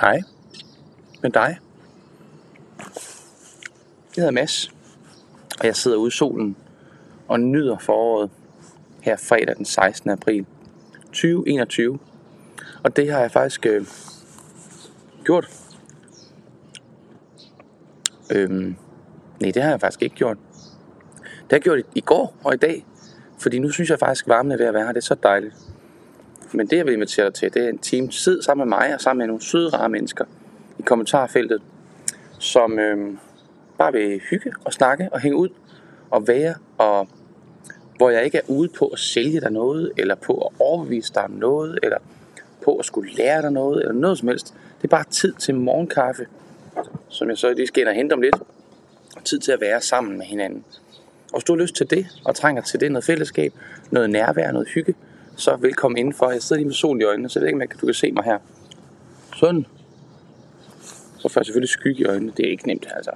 Hej. Med dig. Jeg hedder Mads, og jeg sidder ude i solen og nyder foråret her fredag den 16. april 2021. Og det har jeg faktisk øh, gjort. Øhm, nej, det har jeg faktisk ikke gjort. Det har jeg gjort i, i går og i dag, fordi nu synes jeg faktisk, at varmen er ved at være her. Det er så dejligt. Men det, jeg vil invitere dig til, det er en team tid sammen med mig og sammen med nogle søde, rare mennesker i kommentarfeltet, som øh, bare vil hygge og snakke og hænge ud og være, og hvor jeg ikke er ude på at sælge dig noget, eller på at overbevise dig om noget, eller på at skulle lære dig noget, eller noget som helst. Det er bare tid til morgenkaffe, som jeg så lige skal ind og hente om lidt, og tid til at være sammen med hinanden. Og hvis du har lyst til det, og trænger til det, noget fællesskab, noget nærvær, noget hygge, så velkommen indenfor. Jeg sidder lige med solen i øjnene, så jeg ved ikke, om du kan se mig her. Sådan. Så får jeg selvfølgelig skygge i øjnene. Det er ikke nemt, altså.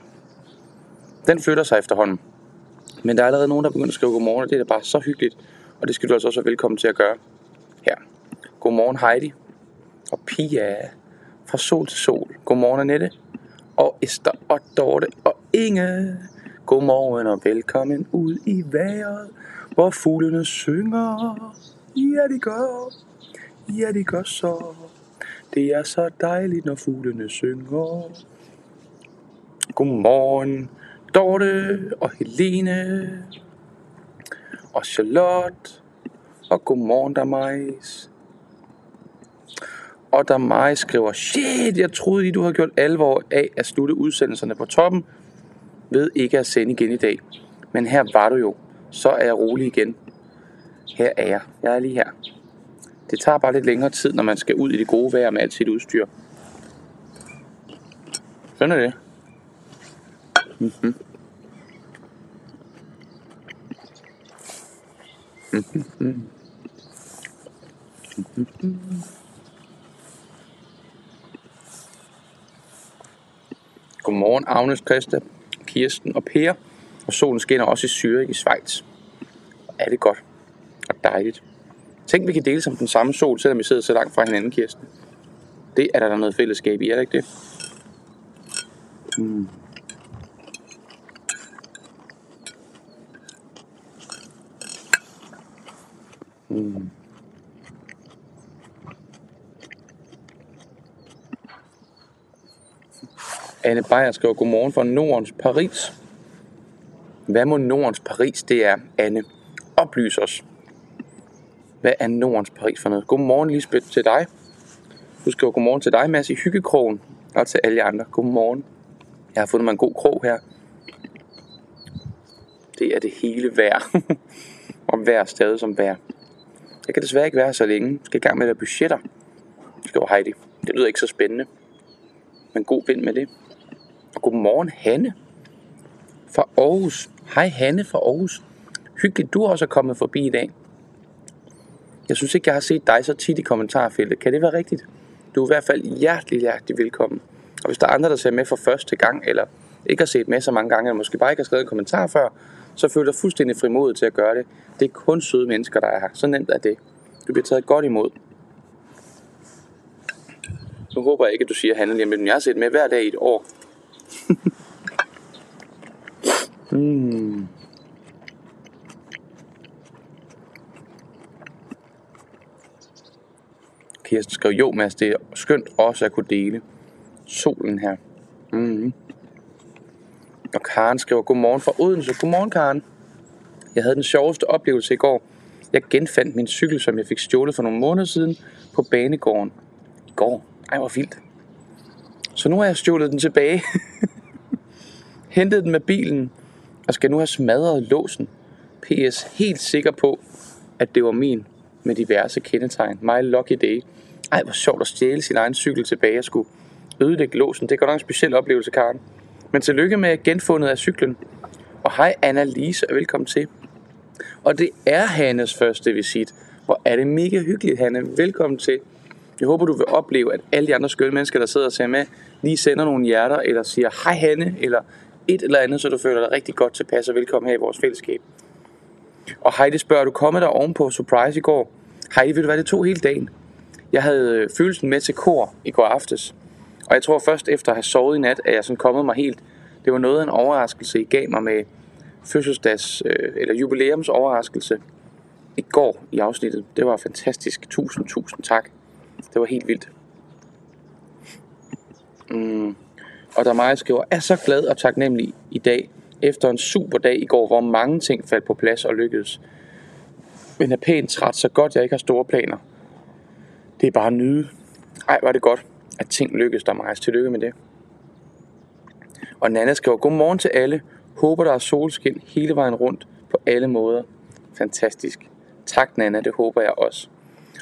Den flytter sig efterhånden. Men der er allerede nogen, der begynder at skrive godmorgen, og det er da bare så hyggeligt. Og det skal du altså også være velkommen til at gøre her. Godmorgen Heidi og Pia fra sol til sol. Godmorgen Annette og Esther og Dorte og Inge. Godmorgen og velkommen ud i vejret, hvor fuglene synger. Ja, de gør. Ja, de gør så. Det er så dejligt, når fuglene synger. Godmorgen, Dorte og Helene og Charlotte. Og godmorgen, der Majs. Og der Majs skriver, shit, jeg troede lige, du havde gjort alvor af at slutte udsendelserne på toppen ved ikke at sende igen i dag. Men her var du jo. Så er jeg rolig igen. Her er jeg. Jeg er lige her. Det tager bare lidt længere tid, når man skal ud i det gode vejr med alt sit udstyr. Sådan er det. Mm-hmm. Mm-hmm. Mm-hmm. Godmorgen, Agnes, Christa, Kirsten og Per. Og solen skinner også i Zürich i Schweiz. Er det godt dejligt. Tænk, vi kan dele som den samme sol, selvom vi sidder så langt fra hinanden, Kirsten. Det er der noget fællesskab i, er det ikke det? Mm. Mm. Anne Beyer skriver, godmorgen fra Nordens Paris. Hvad må Nordens Paris det er, Anne? Oplys os. Hvad er Nordens Paris for noget? Godmorgen Lisbeth til dig. Du skriver godmorgen til dig, Mads, i Hyggekrogen. Og til alle andre. Godmorgen. Jeg har fundet mig en god krog her. Det er det hele værd. og vær stadig som værd. Jeg kan desværre ikke være så længe. Jeg skal i gang med at budgetter. Skriver Heidi. Det lyder ikke så spændende. Men god vind med det. Og godmorgen Hanne fra Aarhus. Hej Hanne fra Aarhus. Hyggeligt, du også er kommet forbi i dag. Jeg synes ikke, jeg har set dig så tit i kommentarfeltet. Kan det være rigtigt? Du er i hvert fald hjertelig, hjertelig velkommen. Og hvis der er andre, der ser med for første gang, eller ikke har set med så mange gange, eller måske bare ikke har skrevet en kommentar før, så føler dig fuldstændig frimodet til at gøre det. Det er kun søde mennesker, der er her. Så nemt er det. Du bliver taget godt imod. Nu håber jeg ikke, at du siger handel men jeg har set med hver dag i et år. mm. Kirsten skrev, jo Mads, det er skønt også at kunne dele solen her. Mm. Og Karen skriver, godmorgen fra Odense. Godmorgen Karen. Jeg havde den sjoveste oplevelse i går. Jeg genfandt min cykel, som jeg fik stjålet for nogle måneder siden på banegården. I går. Ej, hvor vildt. Så nu har jeg stjålet den tilbage. Hentet den med bilen, og skal nu have smadret låsen. PS helt sikker på, at det var min med diverse kendetegn. My lucky day. Ej, hvor sjovt at stjæle sin egen cykel tilbage og skulle ødelægge låsen. Det er godt nok en speciel oplevelse, Karen. Men tillykke med genfundet af cyklen. Og hej Anna-Lise, og velkommen til. Og det er Hannes første visit. Hvor er det mega hyggeligt, Hanne. Velkommen til. Jeg håber, du vil opleve, at alle de andre skønne mennesker, der sidder og ser med, lige sender nogle hjerter, eller siger hej Hanne, eller et eller andet, så du føler dig rigtig godt tilpas og velkommen her i vores fællesskab. Og Heidi spørger, du kommet der ovenpå surprise i går? Heidi, vil du hvad, det to hele dagen. Jeg havde øh, følelsen med til kor i går aftes. Og jeg tror først efter at have sovet i nat, at jeg sådan kommet mig helt. Det var noget af en overraskelse, I gav mig med fødselsdags, øh, eller jubilæums overraskelse i går i afsnittet. Det var fantastisk. Tusind, tusind tak. Det var helt vildt. Mm. Og der meget skriver, er så glad og taknemmelig i dag, efter en super dag i går, hvor mange ting faldt på plads og lykkedes. Men er pænt træt, så godt jeg ikke har store planer. Det er bare at nyde. Ej, var det godt, at ting lykkedes der mig. Tillykke med det. Og Nana skriver, godmorgen til alle. Håber, der er solskin hele vejen rundt på alle måder. Fantastisk. Tak, Nana, det håber jeg også.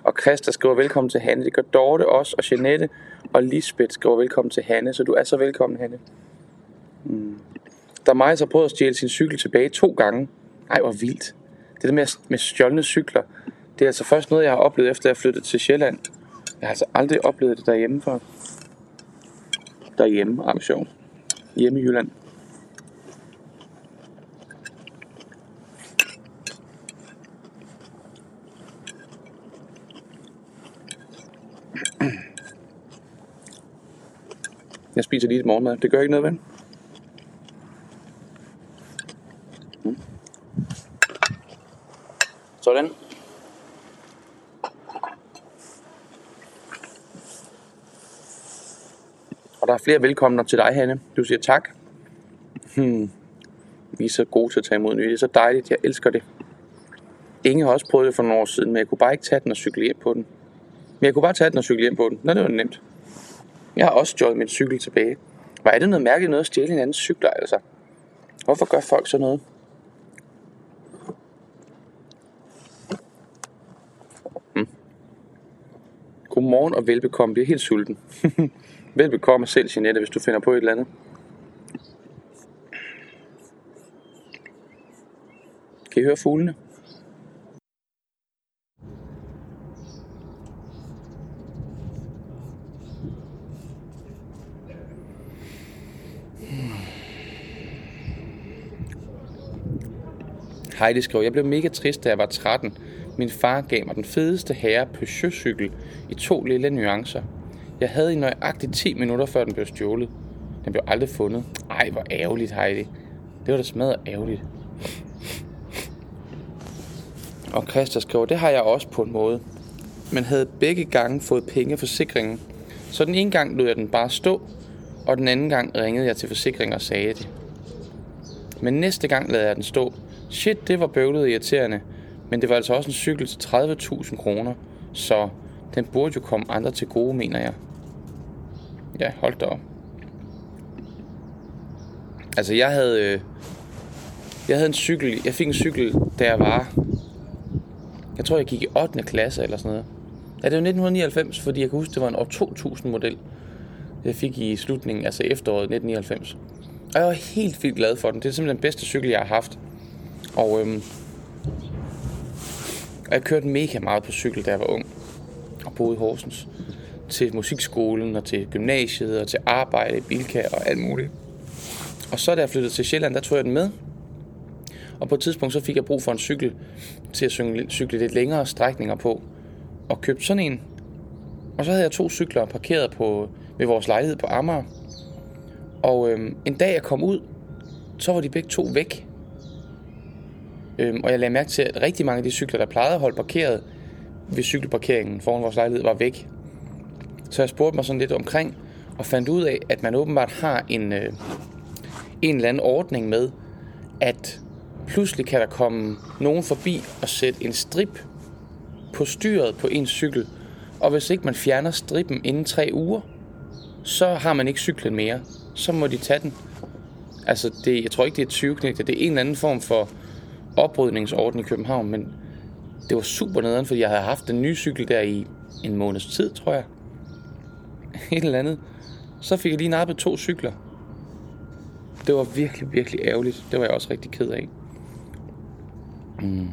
Og Christa skriver velkommen til Hanne. Det gør Dorte også, og Jeanette og Lisbeth skriver velkommen til Hanne. Så du er så velkommen, Hanne. Mm. Der er har prøvet at stjæle sin cykel tilbage to gange. Ej, hvor vildt. Det der med, med stjålne cykler, det er altså først noget, jeg har oplevet, efter jeg flyttede til Sjælland. Jeg har altså aldrig oplevet det derhjemme før. Derhjemme, ah, sjov. Hjemme i Jylland. Jeg spiser lige et morgenmad. Det gør ikke noget, vel? Mm. Sådan. Der er flere velkomne til dig, Hanne. Du siger tak. Hmm. Vi er så gode til at tage imod nye. Det er så dejligt. Jeg elsker det. Inge har også prøvet det for nogle år siden, men jeg kunne bare ikke tage den og cykle hjem på den. Men jeg kunne bare tage den og cykle hjem på den. Nå, det var nemt. Jeg har også stjålet min cykel tilbage. Var det noget mærkeligt noget at stjæle en anden cykler, altså? Hvorfor gør folk sådan noget? Hmm. Godmorgen og velbekomme. Det er helt sulten. velbekomme selv, Jeanette, hvis du finder på et eller andet. Kan I høre fuglene? Heidi skriver, jeg blev mega trist, da jeg var 13. Min far gav mig den fedeste herre Peugeot-cykel i to lille nuancer. Jeg havde i nøjagtigt 10 minutter, før den blev stjålet. Den blev aldrig fundet. Ej, hvor ærgerligt, Heidi. Det var da smadret ærgerligt. Og Christa skriver, det har jeg også på en måde. Men havde begge gange fået penge forsikringen. Så den ene gang lod jeg den bare stå, og den anden gang ringede jeg til forsikringen og sagde det. Men næste gang lader jeg den stå, Shit, det var bøvlet irriterende. Men det var altså også en cykel til 30.000 kroner. Så den burde jo komme andre til gode, mener jeg. Ja, hold da op. Altså, jeg havde... Øh, jeg havde en cykel... Jeg fik en cykel, da jeg var... Jeg tror, jeg gik i 8. klasse eller sådan noget. Ja, det var 1999, fordi jeg kan huske, det var en år 2000 model. Jeg fik i slutningen, altså efteråret 1999. Og jeg var helt vildt glad for den. Det er simpelthen den bedste cykel, jeg har haft. Og øhm, jeg kørte mega meget på cykel, da jeg var ung og boede i Horsens. Til musikskolen og til gymnasiet og til arbejde i Bilka og alt muligt. Og så da jeg flyttede til Sjælland, der tog jeg den med. Og på et tidspunkt så fik jeg brug for en cykel til at cykle lidt længere strækninger på. Og købte sådan en. Og så havde jeg to cykler parkeret på, ved vores lejlighed på Amager. Og øhm, en dag jeg kom ud, så var de begge to væk. Øhm, og jeg lagde mærke til, at rigtig mange af de cykler, der plejede at holde parkeret ved cykelparkeringen foran vores lejlighed, var væk. Så jeg spurgte mig sådan lidt omkring, og fandt ud af, at man åbenbart har en, øh, en eller anden ordning med, at pludselig kan der komme nogen forbi og sætte en strip på styret på en cykel, og hvis ikke man fjerner strippen inden tre uger, så har man ikke cyklen mere. Så må de tage den. Altså, det, jeg tror ikke, det er 20 det er en eller anden form for oprydningsorden i København, men det var super nederen, fordi jeg havde haft den nye cykel der i en måneds tid, tror jeg. Et eller andet. Så fik jeg lige nappet to cykler. Det var virkelig, virkelig ærgerligt. Det var jeg også rigtig ked af. Mm.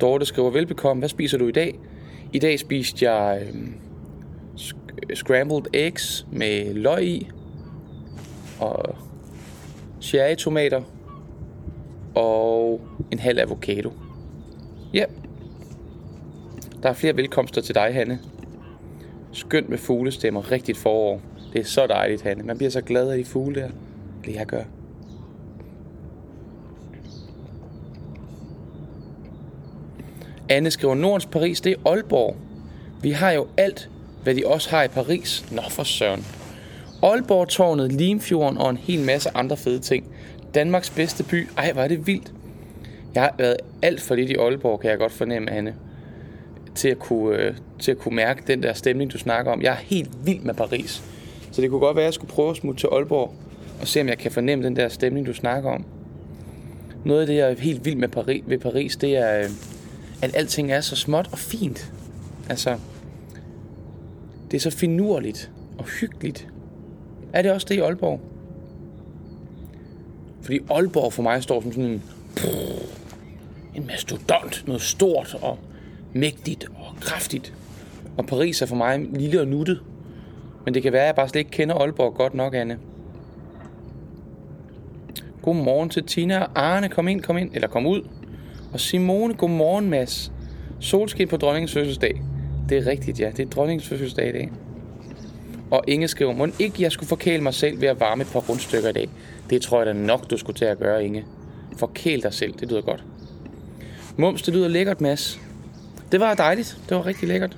Dorte skriver, velbekomme, hvad spiser du i dag? I dag spiste jeg øh, scrambled eggs med løg i, og cherrytomater, og en halv avocado. Ja. Der er flere velkomster til dig, Hanne. Skønt med fuglestemmer, rigtigt forår. Det er så dejligt, Hanne. Man bliver så glad af de fugle der. Det jeg gør. Anne skriver, Nordens Paris, det er Aalborg. Vi har jo alt, hvad de også har i Paris. Nå for søren. Aalborg-tårnet, Limfjorden og en hel masse andre fede ting. Danmarks bedste by. Ej, hvor er det vildt. Jeg har været alt for lidt i Aalborg, kan jeg godt fornemme, Anne. Til at, kunne, øh, til at kunne mærke den der stemning, du snakker om. Jeg er helt vild med Paris. Så det kunne godt være, at jeg skulle prøve at smutte til Aalborg og se, om jeg kan fornemme den der stemning, du snakker om. Noget af det, jeg er helt vild med Paris, ved Paris, det er, øh, at alting er så småt og fint. Altså, det er så finurligt og hyggeligt. Er det også det i Aalborg? Fordi Aalborg for mig står som sådan en, en mastodont, noget stort og mægtigt og kraftigt. Og Paris er for mig lille og nuttet. Men det kan være, at jeg bare slet ikke kender Aalborg godt nok, Anne. Godmorgen til Tina og Arne. Kom ind, kom ind. Eller kom ud. Og Simone, godmorgen, Mads. Solskin på dronningens fødselsdag. Det er rigtigt, ja. Det er dronningens fødselsdag i dag. Og Inge skriver, må ikke jeg skulle forkæle mig selv ved at varme et par rundstykker i dag. Det tror jeg da nok, du skulle til at gøre, Inge. Forkæl dig selv, det lyder godt. Mums, det lyder lækkert, Mads. Det var dejligt. Det var rigtig lækkert.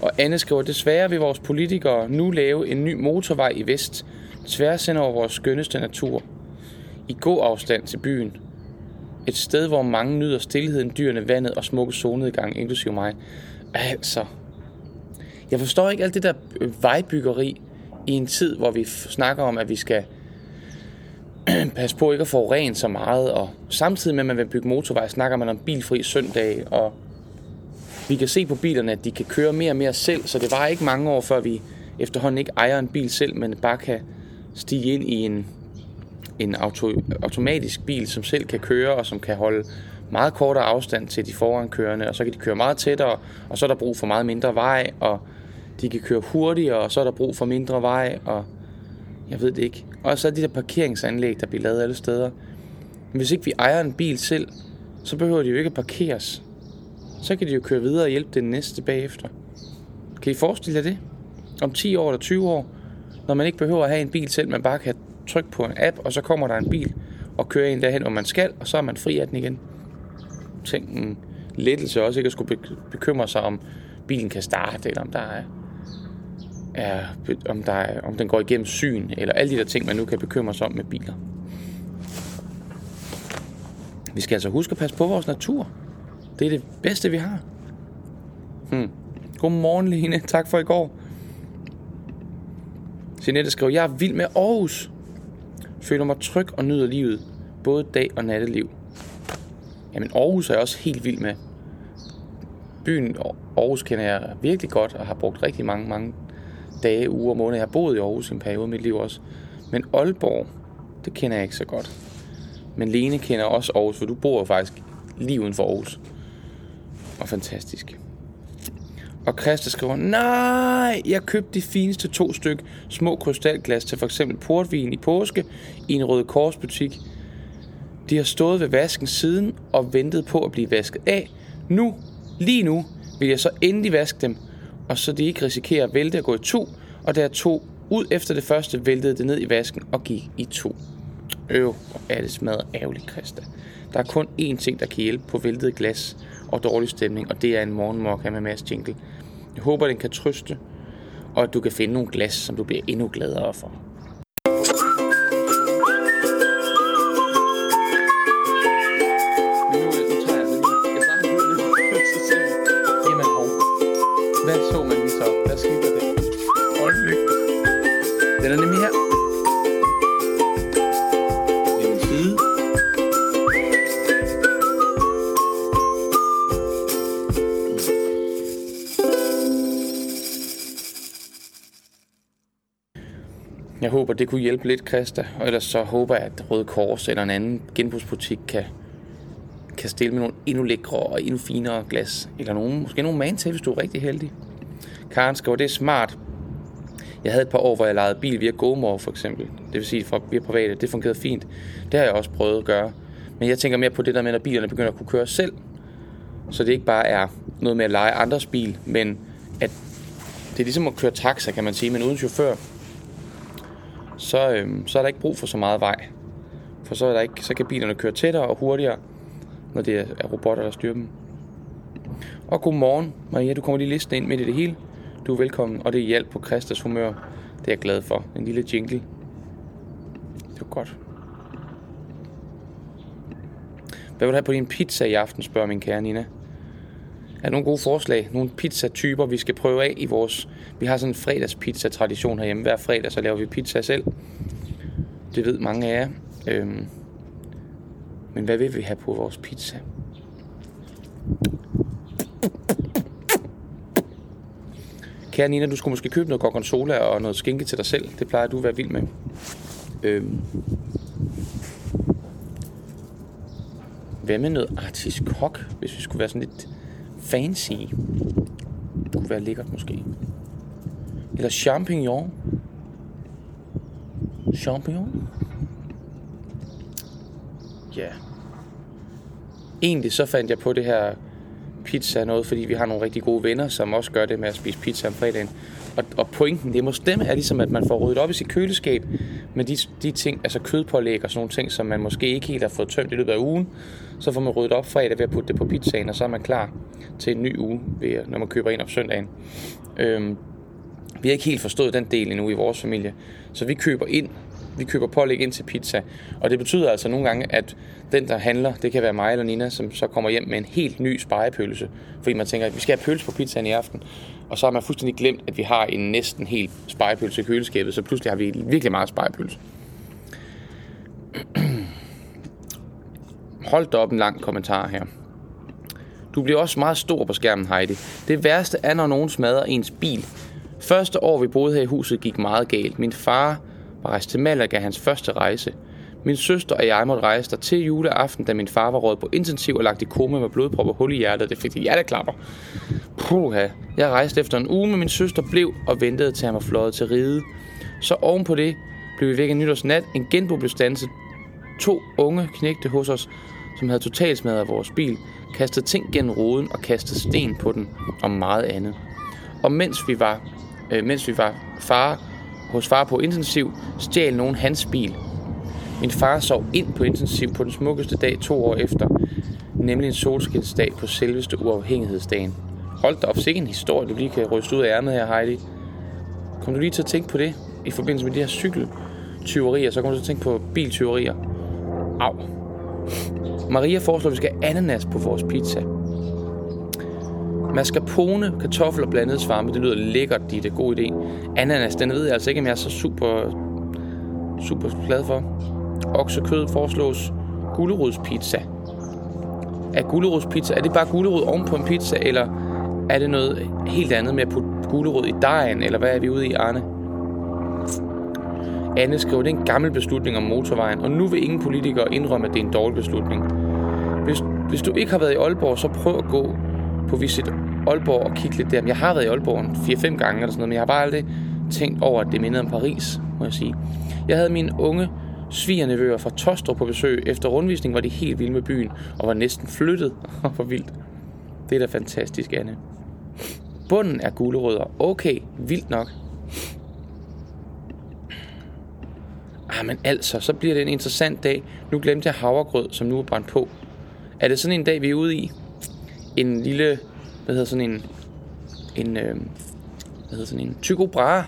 Og Anne skriver, desværre vil vores politikere nu lave en ny motorvej i vest, tværs hen over vores skønneste natur. I god afstand til byen. Et sted, hvor mange nyder stillheden, dyrene, vandet og smukke solnedgang, inklusive mig. Altså, jeg forstår ikke alt det der øh, vejbyggeri i en tid, hvor vi snakker om, at vi skal passe på ikke at forurene så meget, og samtidig med, at man vil bygge motorvej, snakker man om bilfri søndag, og vi kan se på bilerne, at de kan køre mere og mere selv, så det var ikke mange år, før vi efterhånden ikke ejer en bil selv, men bare kan stige ind i en, en auto, automatisk bil, som selv kan køre, og som kan holde meget kortere afstand til de forankørende, og så kan de køre meget tættere, og så er der brug for meget mindre vej, og de kan køre hurtigere, og så er der brug for mindre vej, og jeg ved det ikke. Og så er de der parkeringsanlæg, der bliver lavet alle steder. Men hvis ikke vi ejer en bil selv, så behøver de jo ikke at parkeres. Så kan de jo køre videre og hjælpe den næste bagefter. Kan I forestille jer det? Om 10 år eller 20 år, når man ikke behøver at have en bil selv, man bare kan trykke på en app, og så kommer der en bil og kører en derhen, hvor man skal, og så er man fri af den igen. Tænk en lettelse også ikke at skulle bekymre sig om bilen kan starte, eller om der er er, om, der er, om den går igennem syn, eller alle de der ting, man nu kan bekymre sig om med biler. Vi skal altså huske at passe på vores natur. Det er det bedste, vi har. Hmm. Godmorgen, Lene. Tak for i går. Jeanette skriver, jeg er vild med Aarhus. Føler mig tryg og nyder livet. Både dag og natteliv. Jamen, Aarhus er jeg også helt vild med. Byen Aarhus kender jeg virkelig godt, og har brugt rigtig mange, mange dage, uger måneder. Jeg har boet i Aarhus en periode i mit liv også. Men Aalborg, det kender jeg ikke så godt. Men Lene kender også Aarhus, for du bor jo faktisk lige uden for Aarhus. Og fantastisk. Og Christa skriver, nej, jeg købte de fineste to styk små krystalglas til for eksempel portvin i påske i en Røde korsbutik. De har stået ved vasken siden og ventet på at blive vasket af. Nu, lige nu, vil jeg så endelig vaske dem, og så de ikke risikerer at vælte og gå i to, og der to ud efter det første væltede det ned i vasken og gik i to. Øv, hvor er det smadret ærgerligt, Christa. Der er kun én ting, der kan hjælpe på væltet glas og dårlig stemning, og det er en morgenmokka med Mads Jingle. Jeg håber, den kan trøste, og at du kan finde nogle glas, som du bliver endnu gladere for. Håber, det kunne hjælpe lidt, Christa. Og ellers så håber jeg, at Røde Kors eller en anden genbrugsbutik kan, kan stille med nogle endnu lækre og endnu finere glas. Eller nogen, måske nogle man til, hvis du er rigtig heldig. Karen skriver, det er smart. Jeg havde et par år, hvor jeg lejede bil via GoMore for eksempel. Det vil sige fra via private. Det fungerede fint. Det har jeg også prøvet at gøre. Men jeg tænker mere på det der med, at bilerne begynder at kunne køre selv. Så det ikke bare er noget med at lege andres bil, men at det er ligesom at køre taxa, kan man sige, men uden chauffør. Så, øhm, så er der ikke brug for så meget vej. For så, er der ikke, så kan bilerne køre tættere og hurtigere, når det er robotter, der styrer dem. Og godmorgen, Maria. Du kommer lige listen ind midt i det hele. Du er velkommen, og det er hjælp på Kristas humør. Det er jeg glad for. En lille jingle. Det var godt. Hvad vil du have på din pizza i aften, spørger min kære Nina. Er nogle gode forslag? Nogle pizzatyper, vi skal prøve af i vores... Vi har sådan en fredagspizza-tradition herhjemme. Hver fredag så laver vi pizza selv. Det ved mange af jer. Øhm. Men hvad vil vi have på vores pizza? Kære Nina, du skulle måske købe noget gorgonzola og noget skinke til dig selv. Det plejer du at være vild med. Øhm. Hvad med noget artiskok, hvis vi skulle være sådan lidt fancy? Det kunne være lækkert måske. Eller champignon. Champignon? Ja. Egentlig så fandt jeg på det her pizza noget, fordi vi har nogle rigtig gode venner, som også gør det med at spise pizza om fredagen. Og, og pointen, det må stemme, er ligesom, at man får ryddet op i sit køleskab med de, de ting, altså kødpålæg og sådan nogle ting, som man måske ikke helt har fået tømt i løbet af ugen. Så får man ryddet op fredag ved at putte det på pizzaen, og så er man klar til en ny uge, ved, når man køber ind om søndagen. Øhm, vi har ikke helt forstået den del endnu i vores familie, så vi køber ind vi køber pålæg ind til pizza. Og det betyder altså nogle gange, at den, der handler, det kan være mig eller Nina, som så kommer hjem med en helt ny spejepølse. Fordi man tænker, at vi skal have pølse på pizzaen i aften. Og så har man fuldstændig glemt, at vi har en næsten helt spejepølse i køleskabet. Så pludselig har vi virkelig meget spejepølse. Hold da op en lang kommentar her. Du bliver også meget stor på skærmen, Heidi. Det værste er, når nogen smadrer ens bil. Første år, vi boede her i huset, gik meget galt. Min far var rejst til Malaga hans første rejse. Min søster og jeg måtte rejse der til juleaften, da min far var råd på intensiv og lagt i koma med blodprop og hul i hjertet. Det fik de hjerteklapper. Puha. Jeg rejste efter en uge, men min søster blev og ventede til han var fløjet til ride. Så ovenpå det blev vi væk en nytårsnat. En genbo blev stanset. To unge knægte hos os, som havde totalt smadret vores bil, kastede ting gennem ruden og kastede sten på den og meget andet. Og mens vi var, øh, mens vi var far hos far på intensiv, stjal nogen hans bil. Min far sov ind på intensiv på den smukkeste dag to år efter, nemlig en solskinsdag på selveste uafhængighedsdagen. Hold da op, sikke en historie, du lige kan ryste ud af ærmet her, Heidi. Kom du lige til at tænke på det i forbindelse med de her cykeltyverier, så kommer du til at tænke på biltyverier. Au. Maria foreslår, at vi skal have ananas på vores pizza. Mascarpone, kartofler, blandet svampe, det lyder lækkert, det er god idé. Ananas, den ved jeg altså ikke, om jeg er så super, super glad for. Oksekød foreslås gulerodspizza. Er gulerodspizza, er det bare gulerod oven på en pizza, eller er det noget helt andet med at putte gulerod i dejen, eller hvad er vi ude i, Arne? Anne skriver, det er en gammel beslutning om motorvejen, og nu vil ingen politikere indrømme, at det er en dårlig beslutning. Hvis, hvis du ikke har været i Aalborg, så prøv at gå på Visit Aalborg og kigge lidt der. Jeg har været i Aalborg 4-5 gange eller sådan noget, men jeg har bare aldrig tænkt over, at det mindede om Paris, må jeg sige. Jeg havde mine unge svigernevøer fra Tostrup på besøg. Efter rundvisning var de helt vilde med byen og var næsten flyttet. Hvor vildt. Det er da fantastisk, Anne. Bunden er gulerødder. Okay, vildt nok. Ah, men altså, så bliver det en interessant dag. Nu glemte jeg havregrød, som nu er brændt på. Er det sådan en dag, vi er ude i? en lille, hvad hedder sådan en, en, øh, hvad hedder sådan en Tycho Brahe.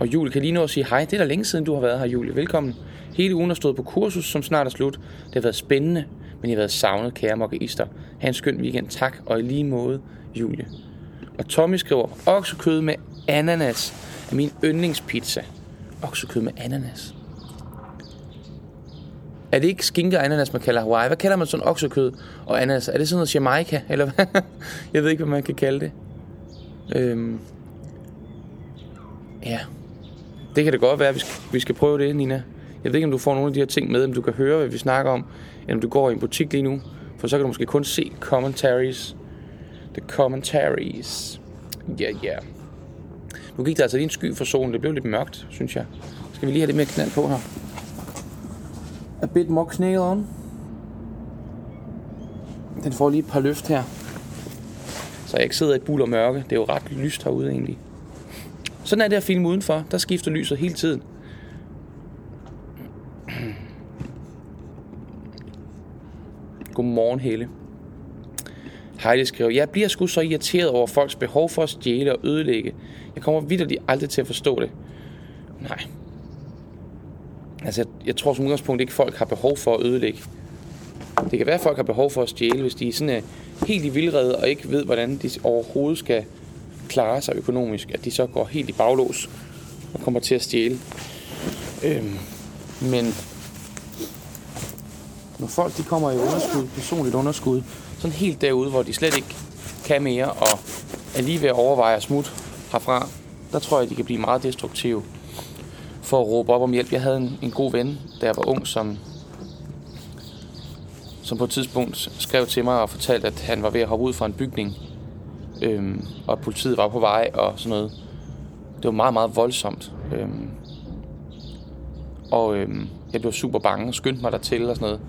Og Julie kan lige nå at sige hej. Det er da længe siden, du har været her, Julie. Velkommen. Hele ugen har stået på kursus, som snart er slut. Det har været spændende, men jeg har været savnet, kære mokkeister. Ha' en skøn weekend. Tak, og i lige måde, Julie. Og Tommy skriver, oksekød med ananas er min yndlingspizza. Oksekød med ananas. Er det ikke skinke og ananas, man kalder Hawaii? Hvad kalder man sådan oksekød og ananas? Er det sådan noget Jamaica? Eller hvad? Jeg ved ikke, hvad man kan kalde det. Øhm. Ja. Det kan det godt være, at vi skal, vi skal prøve det, Nina. Jeg ved ikke, om du får nogle af de her ting med, om du kan høre, hvad vi snakker om, eller om du går i en butik lige nu. For så kan du måske kun se commentaries. The commentaries. Ja, yeah, ja. Yeah. Nu gik der altså lige en sky for solen. Det blev lidt mørkt, synes jeg. Skal vi lige have lidt mere knald på her? a bit more knæl on. Den får lige et par løft her. jeg ikke sidder i et bul og mørke. Det er jo ret lyst herude egentlig. Sådan er det at filme udenfor. Der skifter lyset hele tiden. Godmorgen, Helle. Heidi skriver, jeg bliver sgu så irriteret over folks behov for at stjæle og ødelægge. Jeg kommer vidderligt aldrig til at forstå det. Nej. Altså, jeg, jeg tror som udgangspunkt ikke, folk har behov for at ødelægge. Det kan være, at folk har behov for at stjæle, hvis de er sådan, uh, helt i vildrede og ikke ved, hvordan de overhovedet skal klare sig økonomisk. At de så går helt i baglås og kommer til at stjæle. Øhm, men når folk de kommer i underskud, personligt underskud, sådan helt derude, hvor de slet ikke kan mere, og er lige ved at overveje at smutte herfra, der tror jeg, de kan blive meget destruktive for at råbe op om hjælp. Jeg havde en, en god ven, da jeg var ung, som, som på et tidspunkt skrev til mig og fortalte, at han var ved at hoppe ud fra en bygning, øhm, og politiet var på vej og sådan noget. Det var meget, meget voldsomt. Øhm, og øhm, jeg blev super bange, skyndte mig dertil og sådan noget.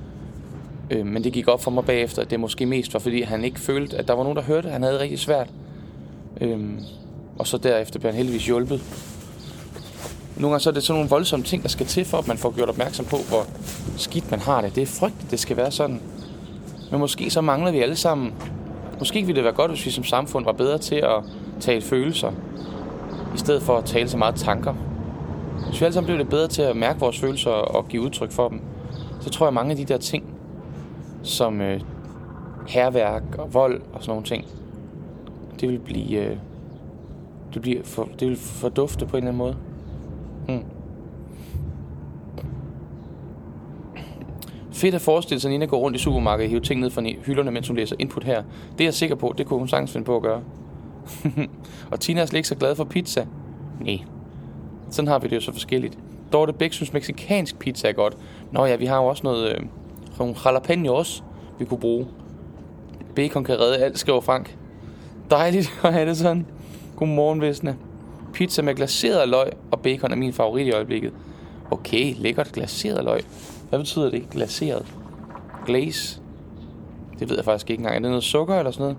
Øhm, men det gik op for mig bagefter, at det måske mest var, fordi han ikke følte, at der var nogen, der hørte, han havde det rigtig svært. Øhm, og så derefter blev han heldigvis hjulpet. Nogle gange så er det sådan nogle voldsomme ting, der skal til, for at man får gjort opmærksom på, hvor skidt man har det. Det er frygteligt, det skal være sådan. Men måske så mangler vi alle sammen. Måske ville det være godt, hvis vi som samfund var bedre til at tale følelser, i stedet for at tale så meget tanker. Hvis vi alle sammen blev lidt bedre til at mærke vores følelser og give udtryk for dem, så tror jeg, at mange af de der ting, som øh, herværk og vold og sådan nogle ting, det vil blive, øh, det, bliver for, det vil fordufte på en eller anden måde. Fedt at forestille sig, at Nina går rundt i supermarkedet og hiver ting ned fra hylderne, mens hun læser input her. Det er jeg sikker på, det kunne hun sagtens finde på at gøre. og Tina er slet ikke så glad for pizza. Nej. Sådan har vi det jo så forskelligt. Dorte Bæk synes meksikansk pizza er godt. Nå ja, vi har jo også noget... Øh, nogle jalapenos, vi kunne bruge. Bacon kan redde alt, skriver Frank. Dejligt at have det sådan. Godmorgen, Visne. Pizza med glaseret løg og bacon er min favorit i øjeblikket. Okay, lækkert glaseret løg. Hvad betyder det? Glaseret. Glaze. Det ved jeg faktisk ikke engang. Er det noget sukker eller sådan noget?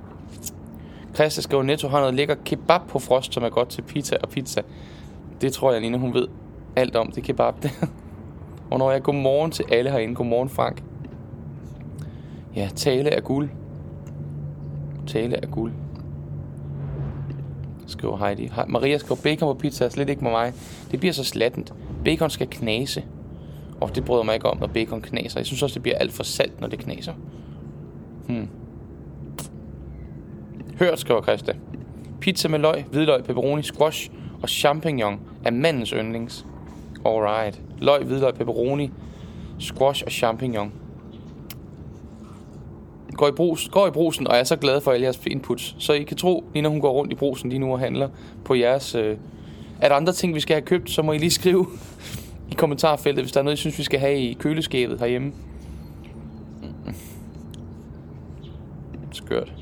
Christa skriver, Netto har noget lækker kebab på frost, som er godt til pizza og pizza. Det tror jeg, Nina, hun ved alt om det kebab der. og når jeg godmorgen til alle herinde. Godmorgen, Frank. Ja, tale er guld. Tale er guld. Skriver Heidi. Maria skriver, bacon på pizza er slet ikke med mig. Det bliver så slattent. Bacon skal knase. Og det bryder mig ikke om, når bacon knaser. Jeg synes også, det bliver alt for salt, når det knaser. Hmm. Hørt, skriver Christa. Pizza med løg, hvidløg, pepperoni, squash og champignon er mandens yndlings. Alright. Løg, hvidløg, pepperoni, squash og champignon går i, brus, går i brusen, og er så glad for alle jeres inputs. Så I kan tro, lige når hun går rundt i brusen lige nu og handler på jeres... Øh, er der andre ting, vi skal have købt, så må I lige skrive i kommentarfeltet, hvis der er noget, I synes, vi skal have i køleskabet herhjemme. Skørt.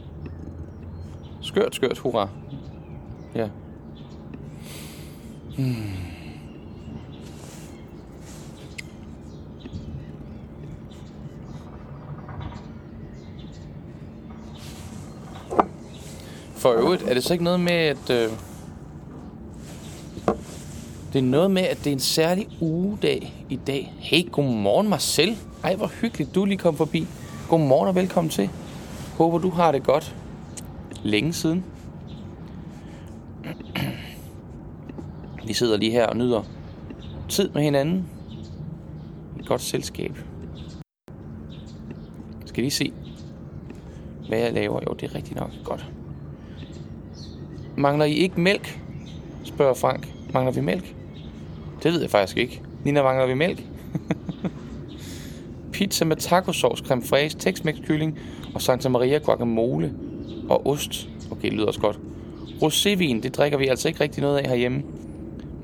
Skørt, skørt, hurra. Ja. Hmm. For øvrigt, er det så ikke noget med, at... Øh, det er noget med, at det er en særlig ugedag i dag. Hey, godmorgen Marcel. Ej, hvor hyggeligt, du lige kom forbi. Godmorgen og velkommen til. Håber, du har det godt. Længe siden. Vi sidder lige her og nyder tid med hinanden. Et godt selskab. Skal lige se, hvad jeg laver. Jo, det er rigtigt nok godt. Mangler I ikke mælk? Spørger Frank. Mangler vi mælk? Det ved jeg faktisk ikke. Nina, mangler vi mælk? Pizza med tacosauce, creme fraiche, Tex-Mex kylling og Santa Maria guacamole og ost. Okay, det lyder også godt. Rosévin, det drikker vi altså ikke rigtig noget af herhjemme.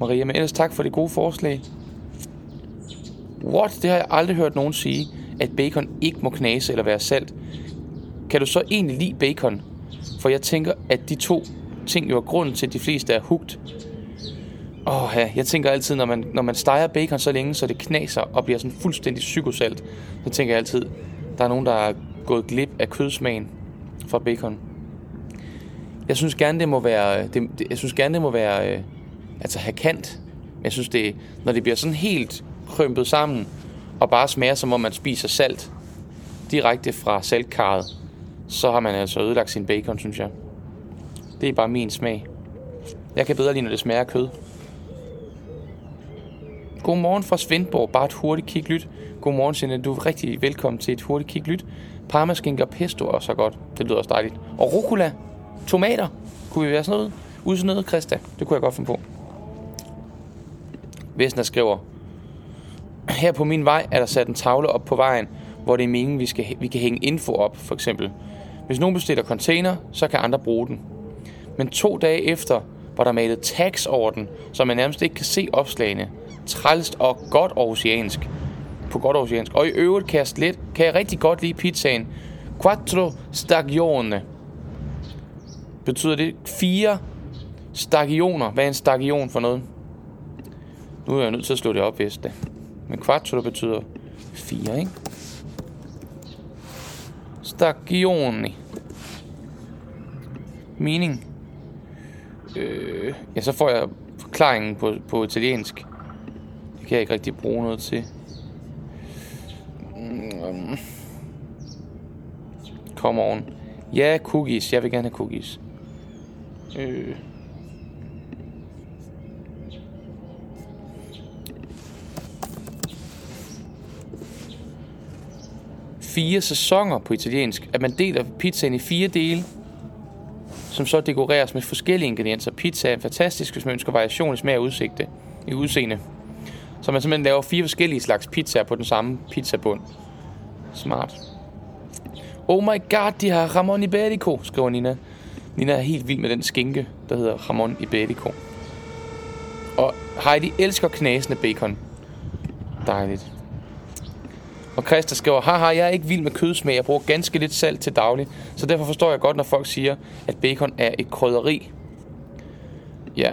Maria, men ellers tak for det gode forslag. What? Det har jeg aldrig hørt nogen sige, at bacon ikke må knase eller være salt. Kan du så egentlig lide bacon? For jeg tænker, at de to ting jo er grunden til, at de fleste er hugt. Åh ja, jeg tænker altid, når man, når man steger bacon så længe, så det knaser og bliver sådan fuldstændig psykosalt, så tænker jeg altid, der er nogen, der er gået glip af kødsmagen fra bacon. Jeg synes gerne, det må være... Øh, det, det, jeg synes gerne, det må være... Øh, altså have kant. Men jeg synes, det, når det bliver sådan helt krympet sammen, og bare smager, som om man spiser salt direkte fra saltkarret, så har man altså ødelagt sin bacon, synes jeg. Det er bare min smag. Jeg kan bedre lide, når det smager af kød. Godmorgen fra Svendborg. Bare et hurtigt kig lyt. Godmorgen, Signe. Du er rigtig velkommen til et hurtigt kig lyt. Parmaskinker pesto og så godt. Det lyder også dejligt. Og rucola. Tomater. Kunne vi være sådan noget? Ud sådan noget, Christa. Det kunne jeg godt finde på. Vesna skriver, her på min vej er der sat en tavle op på vejen, hvor det er meningen, vi, skal, vi kan hænge info op, for eksempel. Hvis nogen bestiller container, så kan andre bruge den. Men to dage efter var der malet tags over den, så man nærmest ikke kan se opslagene. Trælst og godt oceansk. På godt oceansk. Og i øvrigt kan jeg, slet, kan jeg rigtig godt lide pizzaen. Quattro stagione. Betyder det fire stagioner? Hvad er en stagion for noget? Nu er jeg nødt til at slå det op, hvis det. Men quattro betyder fire, ikke? Stagioni. Mening. Øh, ja, så får jeg forklaringen på, på italiensk. Det kan jeg ikke rigtig bruge noget til. Kom Come on. Ja, cookies. Jeg vil gerne have cookies. Øh. Fire sæsoner på italiensk. At man deler pizzaen i fire dele som så dekoreres med forskellige ingredienser. Pizza er fantastisk, hvis man ønsker variation i smag og udsigte, i udseende. Så man simpelthen laver fire forskellige slags pizzaer på den samme pizzabund. Smart. Oh my god, de har Ramon Iberico, skriver Nina. Nina er helt vild med den skinke, der hedder Ramon Iberico. Og Heidi elsker knasende bacon. Dejligt. Og Christa skriver, haha, jeg er ikke vild med kødsmag, jeg bruger ganske lidt salt til daglig, så derfor forstår jeg godt, når folk siger, at bacon er et krydderi. Ja.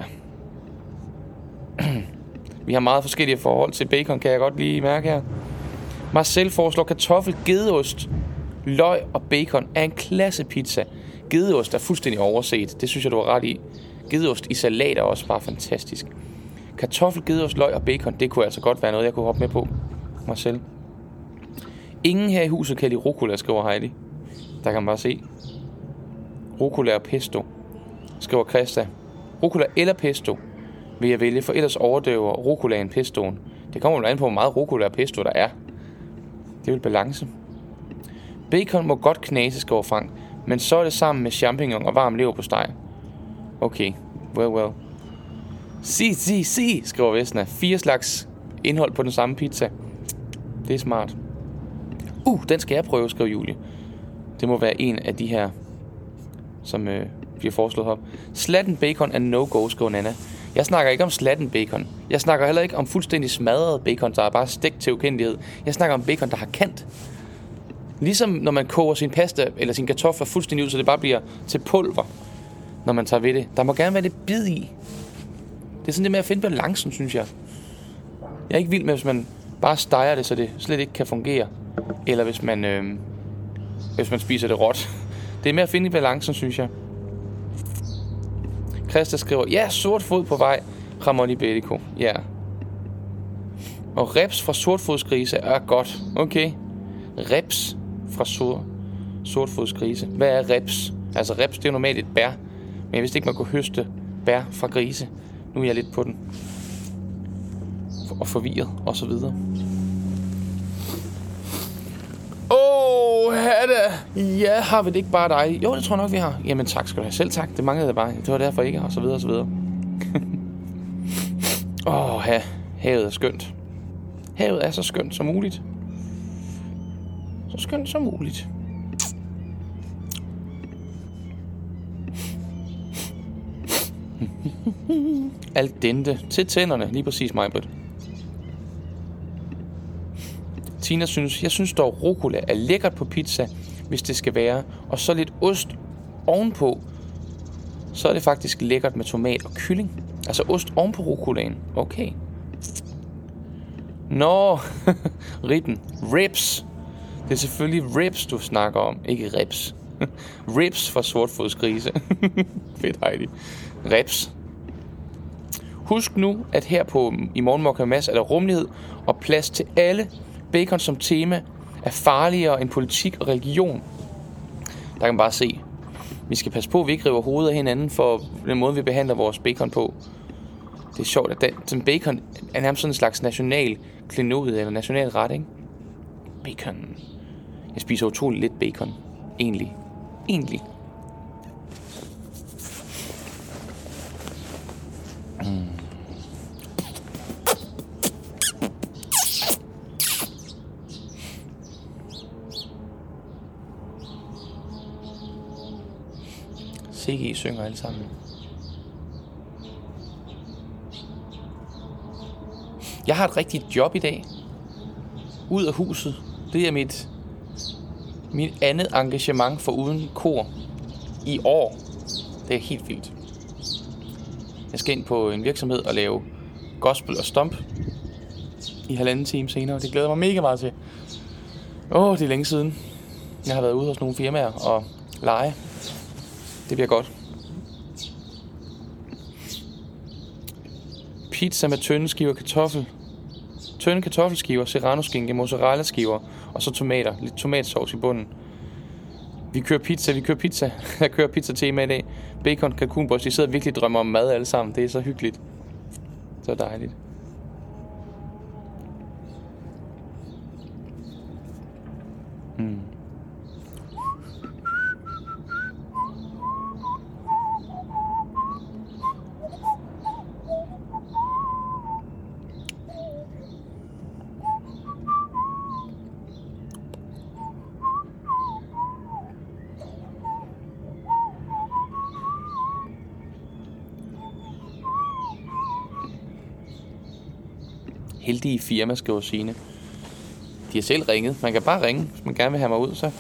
Vi har meget forskellige forhold til bacon, kan jeg godt lige mærke her. Marcel foreslår kartoffel, gedeost, løg og bacon er en klasse pizza. Gedeost er fuldstændig overset. Det synes jeg, du har ret i. Gedeost i salat er også bare fantastisk. Kartoffel, gedeost, løg og bacon, det kunne altså godt være noget, jeg kunne hoppe med på. Marcel. Ingen her i huset kan lide rucola, skriver Heidi. Der kan man bare se. Rucola og pesto, skriver Christa. Rucola eller pesto vil jeg vælge, for ellers overdøver rucolaen pestoen. Det kommer jo an på, hvor meget rucola og pesto der er. Det er vel balance. Bacon må godt knases, skriver Frank, men så er det sammen med champignon og varm lever på steg. Okay, well, well. Si, si, si, skriver Vesna. Fire slags indhold på den samme pizza. Det er smart. Uh, den skal jeg prøve, skriver Julie. Det må være en af de her, som øh, bliver foreslået op. Slatten bacon er no-go, skriver Nana. Jeg snakker ikke om slatten bacon. Jeg snakker heller ikke om fuldstændig smadret bacon, der er bare stegt til ukendelighed. Jeg snakker om bacon, der har kant. Ligesom når man koger sin pasta eller sin kartofler fuldstændig ud, så det bare bliver til pulver, når man tager ved det. Der må gerne være lidt bid i. Det er sådan det med at finde balancen, synes jeg. Jeg er ikke vild med, hvis man bare steger det, så det slet ikke kan fungere eller hvis man, øh, hvis man spiser det råt. Det er med at finde i balancen, synes jeg. Christa skriver, ja, sort fod på vej, Ramon Iberico. Ja. Og reps fra sortfodsgrise er godt. Okay. Reps fra sort, sortfodsgrise. Hvad er reps? Altså reps, det er normalt et bær. Men jeg vidste ikke, man kunne høste bær fra grise. Nu er jeg lidt på den. Og forvirret, og så videre. Da. Ja, har vi det ikke bare dig? Jo, det tror jeg nok, vi har. Jamen tak skal du have. Selv tak. Det manglede jeg bare. Det var derfor ikke, og så videre, og så videre. Åh, oh, ja. Havet er skønt. Havet er så skønt som muligt. Så skønt som muligt. Alt dente til tænderne, lige præcis mig, Britt. Martina synes, jeg synes dog, rucola er lækkert på pizza, hvis det skal være. Og så lidt ost ovenpå, så er det faktisk lækkert med tomat og kylling. Altså ost ovenpå rucolaen. Okay. Nå, ritten. Ribs. Det er selvfølgelig ribs, du snakker om, ikke ribs. Ribs for sortfodsgrise. Fedt, Heidi. Ribs. Husk nu, at her på i Morgenmok Mads er der rummelighed og plads til alle. Bacon som tema er farligere end politik og religion. Der kan man bare se. Vi skal passe på, at vi ikke river hovedet af hinanden for den måde, vi behandler vores bacon på. Det er sjovt, at den, den bacon er nærmest sådan en slags national klenod eller national ret, ikke? Bacon. Jeg spiser utrolig lidt bacon. Egentlig. Egentlig. TG synger alle sammen. Jeg har et rigtigt job i dag. Ud af huset. Det er mit, mit andet engagement for uden kor i år. Det er helt vildt. Jeg skal ind på en virksomhed og lave gospel og stomp i halvanden time senere. Det glæder mig mega meget til. Åh, oh, det er længe siden. Jeg har været ude hos nogle firmaer og lege. Det bliver godt. Pizza med tynde skiver kartoffel. Tynde kartoffelskiver, serrano-skinke, mozzarella-skiver og så tomater. Lidt tomatsovs i bunden. Vi kører pizza, vi kører pizza. Jeg kører pizza tema i dag. Bacon, kalkunbrøst. De sidder virkelig og drømmer om mad alle sammen. Det er så hyggeligt. Så dejligt. Heldige firma, skriver Signe. De har selv ringet. Man kan bare ringe, hvis man gerne vil have mig ud. Så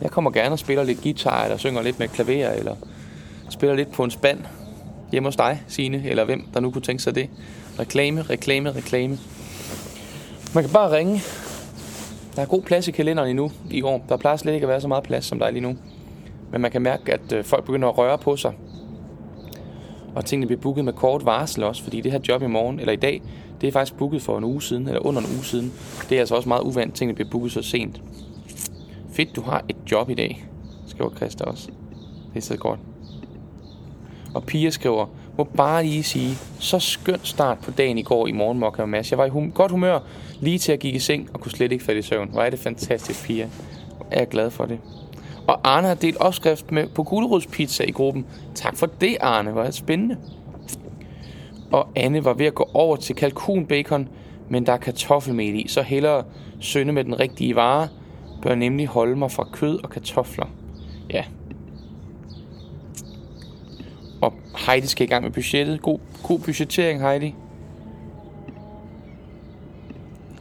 jeg kommer gerne og spiller lidt guitar, eller synger lidt med klaver, eller spiller lidt på en spand hjemme hos dig, Signe, eller hvem der nu kunne tænke sig det. Reklame, reklame, reklame. Man kan bare ringe. Der er god plads i kalenderen endnu i år. Der plejer slet ikke at være så meget plads, som der er lige nu. Men man kan mærke, at øh, folk begynder at røre på sig. Og tingene bliver booket med kort varsel også, fordi det her job i morgen, eller i dag, det er faktisk booket for en uge siden, eller under en uge siden. Det er altså også meget uvant ting, at bliver booket så sent. Fedt, du har et job i dag, skriver Christa også. Det er så godt. Og Pia skriver, må bare lige sige, så skøn start på dagen i går i morgen, Mokka og Mads. Jeg var i hum- godt humør lige til at gik i seng og kunne slet ikke falde i søvn. Hvor er det fantastisk, Pia. Er glad for det. Og Arne har delt opskrift med på gulerodspizza i gruppen. Tak for det, Arne. Hvor er det spændende og Anne var ved at gå over til kalkunbacon, men der er kartoffelmel i, så hellere sønde med den rigtige vare, bør nemlig holde mig fra kød og kartofler. Ja. Og Heidi skal i gang med budgettet. God, god budgettering, Heidi.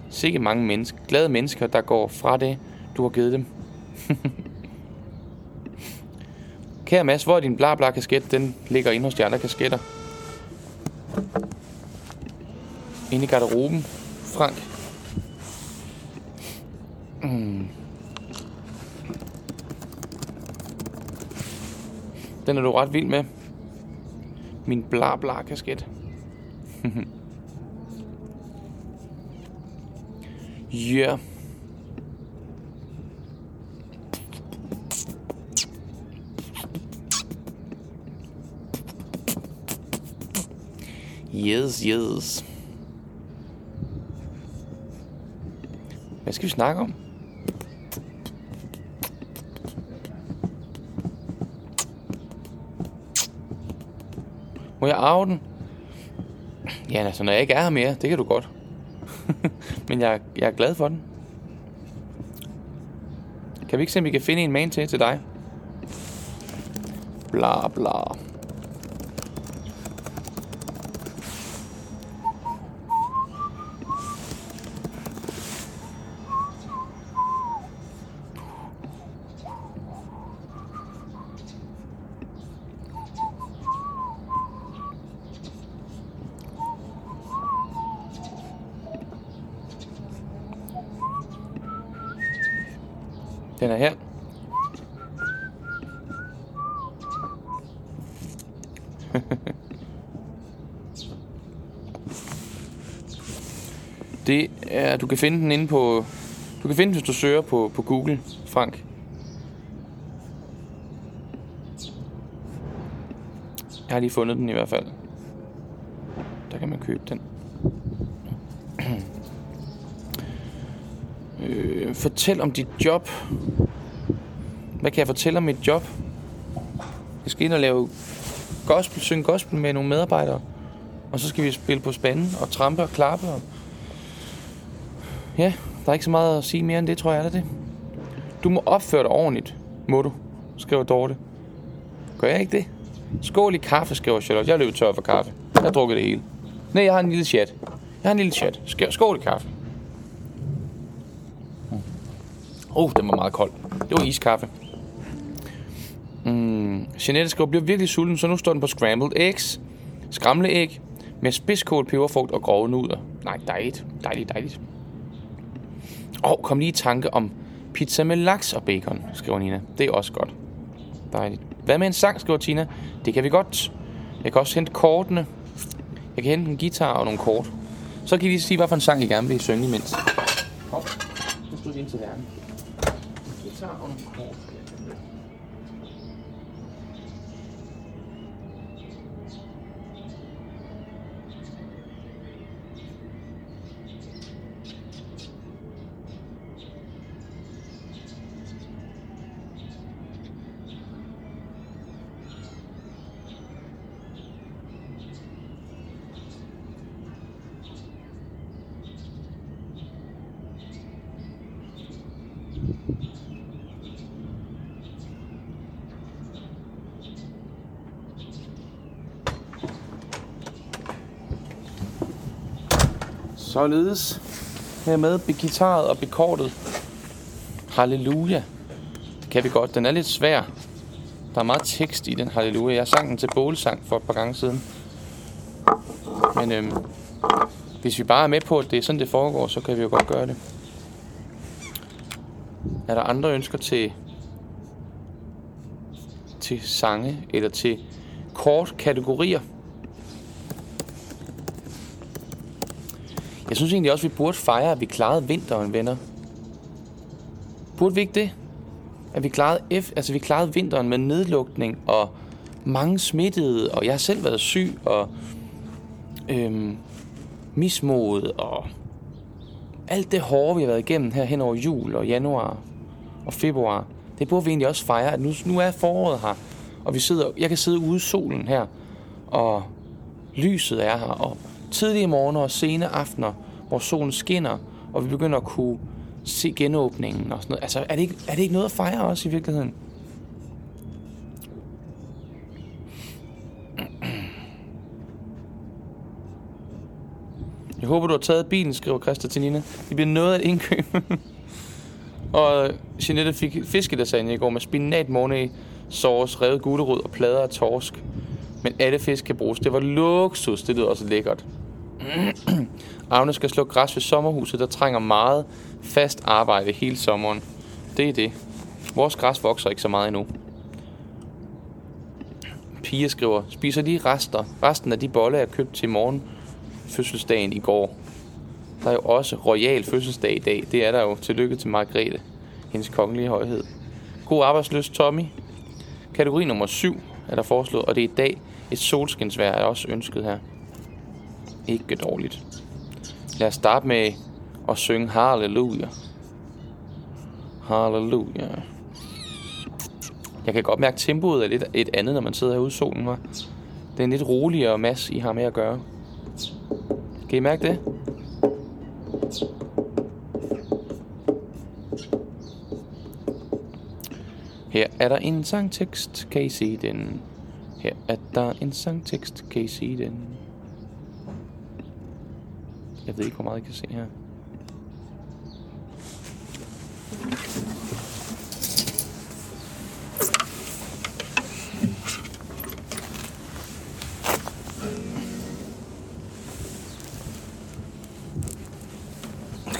Sikke mange mennesker, glade mennesker, der går fra det, du har givet dem. Kære Mads, hvor er din bla bla kasket? Den ligger inde hos de andre kasketter. Inde i garderoben. Frank. Mm. Den er du ret vild med. Min bla bla kasket. Yeah. Yes, yes. Hvad skal vi snakke om? Må jeg arve den? Ja, altså, når jeg ikke er her mere, det kan du godt. Men jeg, jeg er glad for den. Kan vi ikke se, om vi kan finde en man til til dig? Bla bla. Den er her. det er, du kan finde den inde på, du kan finde den, hvis du søger på, på Google, Frank. Jeg har lige fundet den i hvert fald. Der kan man købe den. Fortæl om dit job. Hvad kan jeg fortælle om mit job? Jeg skal ind og lave gospel, synge gospel med nogle medarbejdere. Og så skal vi spille på spanden og trampe og klappe. Og... Ja, der er ikke så meget at sige mere end det, tror jeg, er det. Du må opføre dig ordentligt, må du, skriver Dorte. Gør jeg ikke det? Skål i kaffe, skriver Charlotte. Jeg løb tør for kaffe. Jeg har drukket det hele. Nej, jeg har en lille chat. Jeg har en lille chat. Skål i kaffe. Oh, den var meget kold. Det var iskaffe. Mm. Jeanette skriver, bliver virkelig sulten, så nu står den på scrambled eggs. Skramleæg med spidskål, peberfrugt og grove nuder. Nej, dejligt. Dejligt, dejligt. Og oh, kom lige i tanke om pizza med laks og bacon, skriver Nina. Det er også godt. Dejligt. Hvad med en sang, skriver Tina. Det kan vi godt. Jeg kan også hente kortene. Jeg kan hente en guitar og nogle kort. Så kan I lige sige, hvad for en sang I gerne vil synge imens. Hop. Nu står ind til verden. Guitar og nogle kort. Således hermed begitaret og bekortet. Halleluja. Det kan vi godt. Den er lidt svær. Der er meget tekst i den halleluja. Jeg sang den til bålsang for et par gange siden. Men øhm, hvis vi bare er med på, at det er sådan, det foregår, så kan vi jo godt gøre det. Er der andre ønsker til, til sange eller til kort kategorier? Jeg synes egentlig også, at vi burde fejre, at vi klarede vinteren, venner. Burde vi ikke det? At vi klarede, F, altså vi klarede vinteren med nedlukning og mange smittede, og jeg har selv været syg, og øhm, mismod, og alt det hårde, vi har været igennem her hen over jul og januar og februar, det burde vi egentlig også fejre, at nu, nu er foråret her, og vi sidder, jeg kan sidde ude i solen her, og lyset er her, og tidlige morgener og sene aftener, hvor solen skinner, og vi begynder at kunne se genåbningen og sådan noget. Altså, er det ikke, er det ikke noget at fejre også i virkeligheden? Jeg håber, du har taget bilen, skriver Christa til Nina. Det bliver noget at indkøbe. og øh, Jeanette fik fiskelasagne i går med spinat, morne, sauce, revet gulerod og plader af torsk. Men alle fisk kan bruges. Det var luksus. Det lyder også lækkert. Agnes skal slå græs ved sommerhuset, der trænger meget fast arbejde hele sommeren. Det er det. Vores græs vokser ikke så meget endnu. Pia skriver, spiser lige rester, resten af de bolle, er købt til morgen fødselsdagen i går. Der er jo også royal fødselsdag i dag. Det er der jo. Tillykke til Margrethe, hendes kongelige højhed. God arbejdsløs, Tommy. Kategori nummer 7 er der foreslået, og det er i dag et solskinsvær er også ønsket her. Ikke dårligt. Lad os starte med at synge Halleluja. Halleluja. Jeg kan godt mærke, at tempoet er lidt et andet, når man sidder herude i solen. Var. Det er en lidt roligere mas, I har med at gøre. Kan I mærke det? Her er der en sangtekst, kan I se den? Her er der en sangtekst, kan I se den? Jeg ved ikke, hvor meget I kan se her.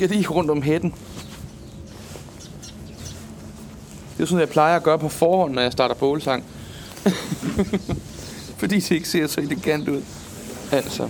skal lige rundt om hætten. Det er sådan, jeg plejer at gøre på forhånd, når jeg starter bålsang. Fordi det ikke ser så elegant ud. Altså.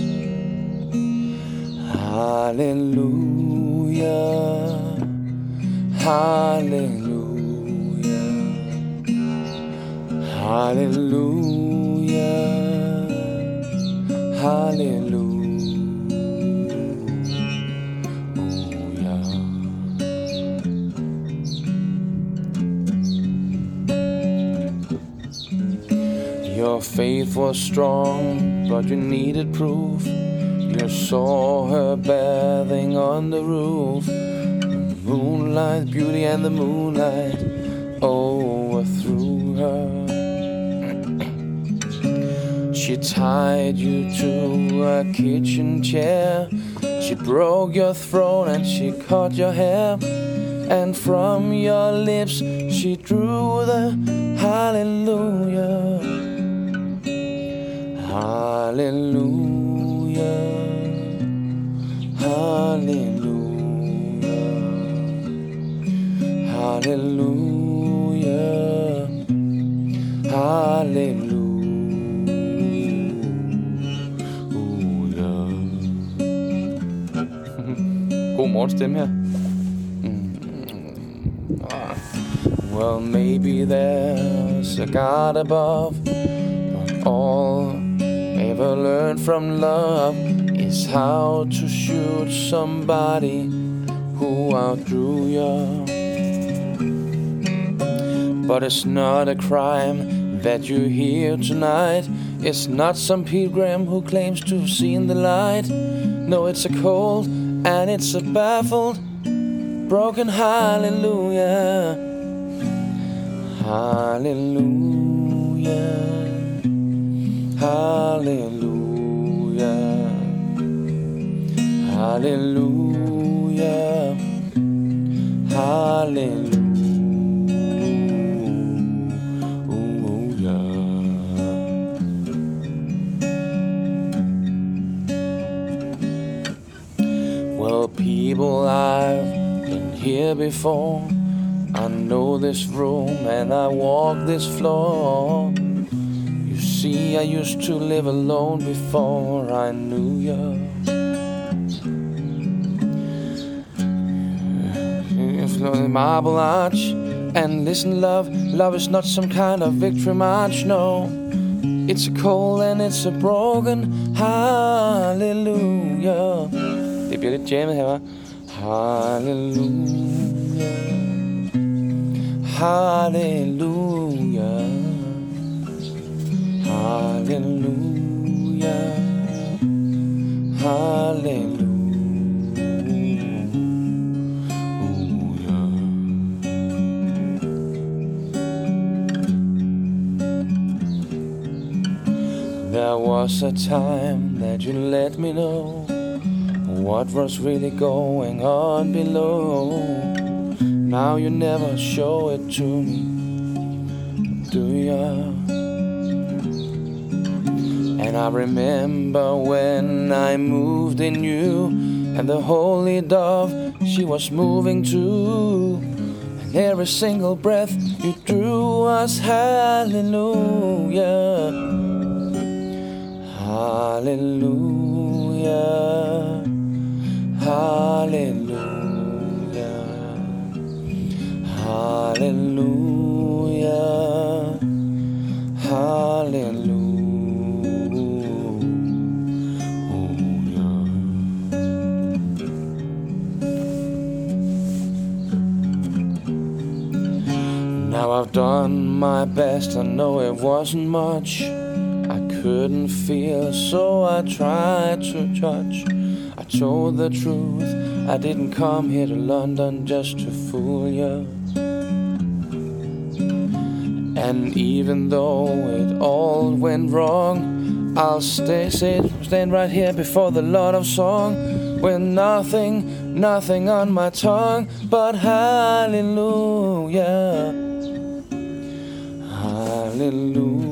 Hallelujah. Hallelujah. Hallelujah. Hallelujah. Your faith was strong, but you needed proof. You saw her bathing on the roof. The moonlight, beauty, and the moonlight overthrew her. She tied you to a kitchen chair. She broke your throne and she cut your hair. And from your lips she drew the hallelujah. Hallelujah. Hallelujah. Hallelujah. Hallelujah. God morgenstemme her. Ah. Well, maybe there's a God above, but all ever learned from love is how to shoot somebody who outdrew you. But it's not a crime that you're here tonight. It's not some pilgrim who claims to have seen the light. No, it's a cold and it's a baffled, broken hallelujah. Hallelujah. Hallelujah. Hallelujah. Hallelujah. Well, people, I've been here before. I know this room and I walk this floor. You see, I used to live alone before I knew you. The marble arch and listen, love, love is not some kind of victory march, no. It's a cold and it's a broken hallelujah. Det bliver lidt jammet her, hva'? Hallelujah. Hallelujah. Hallelujah. Hallelujah. There was a time that you let me know what was really going on below. Now you never show it to me, do ya? And I remember when I moved in you, and the holy dove, she was moving too. And every single breath you drew was hallelujah. Hallelujah. Hallelujah. Hallelujah. Hallelujah. Now I've done my best, I know it wasn't much. Couldn't feel, so I tried to judge. I told the truth, I didn't come here to London just to fool you. And even though it all went wrong, I'll stay, stand right here before the Lord of Song with nothing, nothing on my tongue but hallelujah. Hallelujah.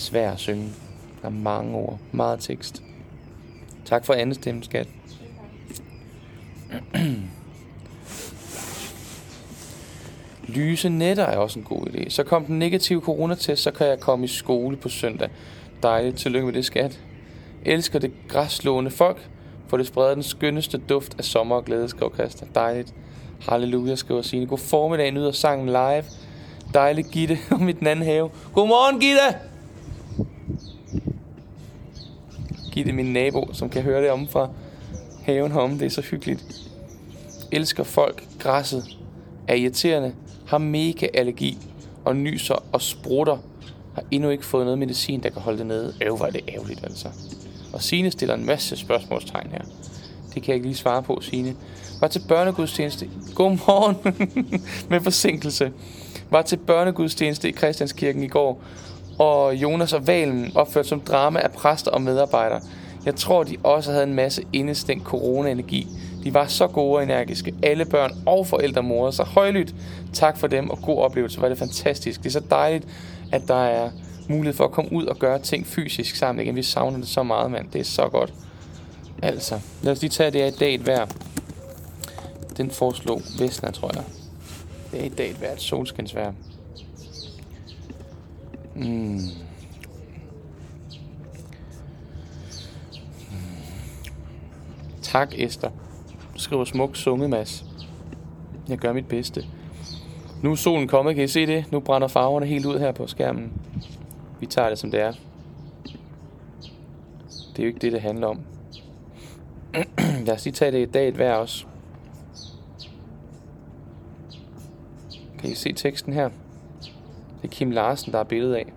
Svær at synge. Der er mange ord, meget tekst. Tak for andet stemme, skat. Lyse netter er også en god idé. Så kom den negative coronatest, så kan jeg komme i skole på søndag. Dejligt. Tillykke med det, skat. Elsker det græsslående folk, for det spreder den skønneste duft af sommer og glæde, skriver Christa. Dejligt. Halleluja, skriver Signe. God formiddag, nyder sangen live. Dejligt, Gitte, om i den anden have. Godmorgen, Gitte! Gitte, min nabo, som kan høre det om fra haven herom. Det er så hyggeligt. Elsker folk græsset. Er irriterende. Har mega allergi. Og nyser og sprutter. Har endnu ikke fået noget medicin, der kan holde det nede. Øv, hvor er det ærgerligt, altså. Og Signe stiller en masse spørgsmålstegn her. Det kan jeg ikke lige svare på, Signe. Var til børnegudstjeneste. Godmorgen. Med forsinkelse. Var til børnegudstjeneste i Christianskirken i går. Og Jonas og Valen opført som drama af præster og medarbejdere. Jeg tror, de også havde en masse indestængt corona-energi. De var så gode og energiske. Alle børn og forældre morede sig højlydt. Tak for dem, og god oplevelse. Var det fantastisk. Det er så dejligt, at der er mulighed for at komme ud og gøre ting fysisk sammen igen. Vi savner det så meget, mand. Det er så godt. Altså, lad os lige tage det her i dag et vejr. Den foreslog Vestner, tror jeg. Det er i dag et vejr, et solskinsvejr. Mm. Tak, Esther. Du skriver smuk sunget, Mads. Jeg gør mit bedste. Nu er solen kommet, kan I se det? Nu brænder farverne helt ud her på skærmen. Vi tager det, som det er. Det er jo ikke det, det handler om. Lad os lige tage det i dag et hver også. Kan I se teksten her? Det er Kim Larsen, der er billedet af.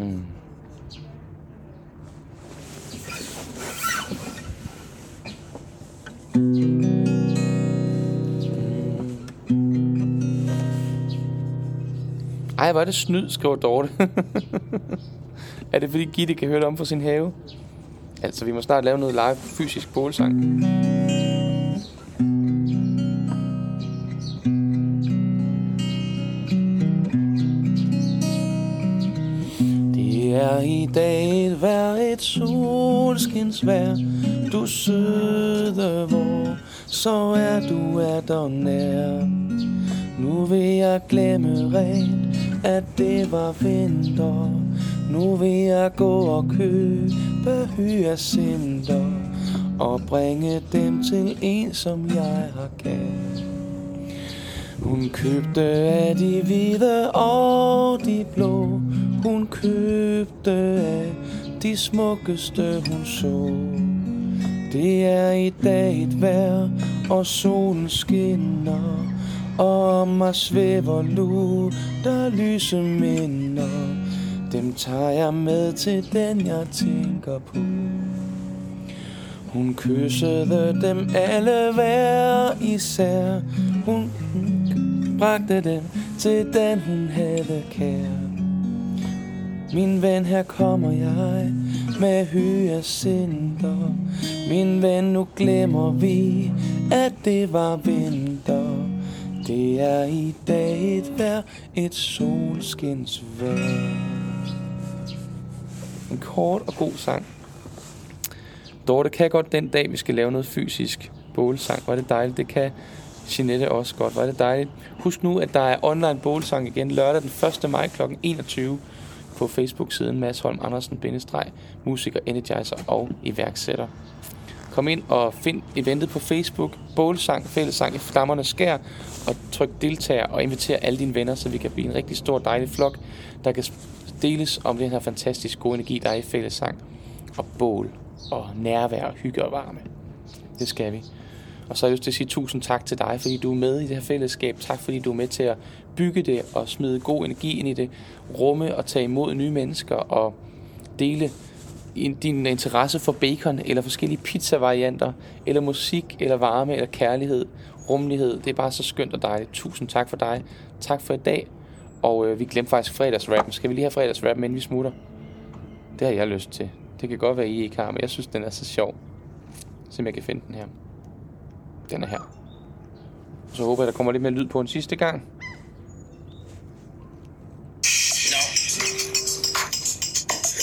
Mm. Ej, hvor er det snyd, skriver Dorte. er det fordi Gitte kan høre det om fra sin have? Altså, vi må snart lave noget live fysisk bålsang. Dagen i et solskinsvær Du søde hvor, så er du er der nær. Nu vil jeg glemme rent, at det var vinter. Nu vil jeg gå og købe hyacinter Og bringe dem til en, som jeg har kendt hun købte af de hvide og de blå. Hun købte af de smukkeste hun så. Det er i dag et vejr og solen skinner. Og om mig svæver nu der lyse minder. Dem tager jeg med til den jeg tænker på. Hun kyssede dem alle hver især Hun bragte dem til den hun havde kær. Min ven, her kommer jeg med hyacinter Min ven, nu glemmer vi, at det var vinter Det er i dag et vejr, et solskinsvejr En kort og god sang Dorte kan godt den dag, vi skal lave noget fysisk bålsang. Var det dejligt. Det kan Jeanette også godt. Var det dejligt. Husk nu, at der er online bålsang igen lørdag den 1. maj kl. 21 på Facebook-siden Mads Holm Andersen, bindestreg, musiker, energizer og iværksætter. Kom ind og find eventet på Facebook, bålsang, fællesang i flammerne skær, og tryk deltager og inviter alle dine venner, så vi kan blive en rigtig stor dejlig flok, der kan deles om den her fantastisk gode energi, der er i fællesang og bål og nærvær og hygge og varme. Det skal vi. Og så har jeg lyst til at sige tusind tak til dig, fordi du er med i det her fællesskab. Tak fordi du er med til at bygge det og smide god energi ind i det. Rumme og tage imod nye mennesker og dele din interesse for bacon eller forskellige pizzavarianter, eller musik, eller varme, eller kærlighed, rummelighed. Det er bare så skønt og dejligt. Tusind tak for dig. Tak for i dag. Og øh, vi glemte faktisk fredagsrappen. Skal vi lige have fredagsrappen, inden vi smutter? Det har jeg lyst til. Det kan godt være, I ikke har, men jeg synes, den er så sjov. Se om jeg kan finde den her. Den er her. Så håber jeg, der kommer lidt mere lyd på en sidste gang.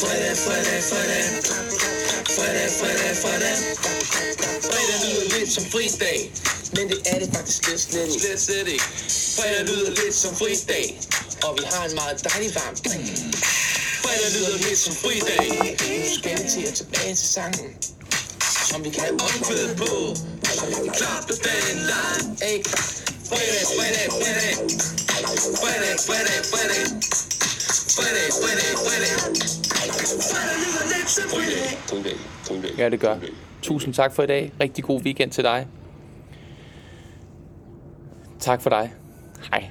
Fredag, fredag, fredag. Fredag, fredag, fredag. Fredag lyder lidt som fridag. Men det er det faktisk slet, slet ikke. Slet, slet ikke. Fredag lyder lidt som fridag. Og vi har en meget dejlig varm Fredag lyder lidt som fridag. Nu skal vi til at tilbage til sangen. Som vi kan omkvæde på. Så vi kan klappe dagen lang. Ey. Fredag, fredag, fredag. Fredag, fredag, fredag. Fredag, fredag, fredag. Ja, det gør. Tusind tak for i dag. Rigtig god weekend til dig. Tak for dig. Hej.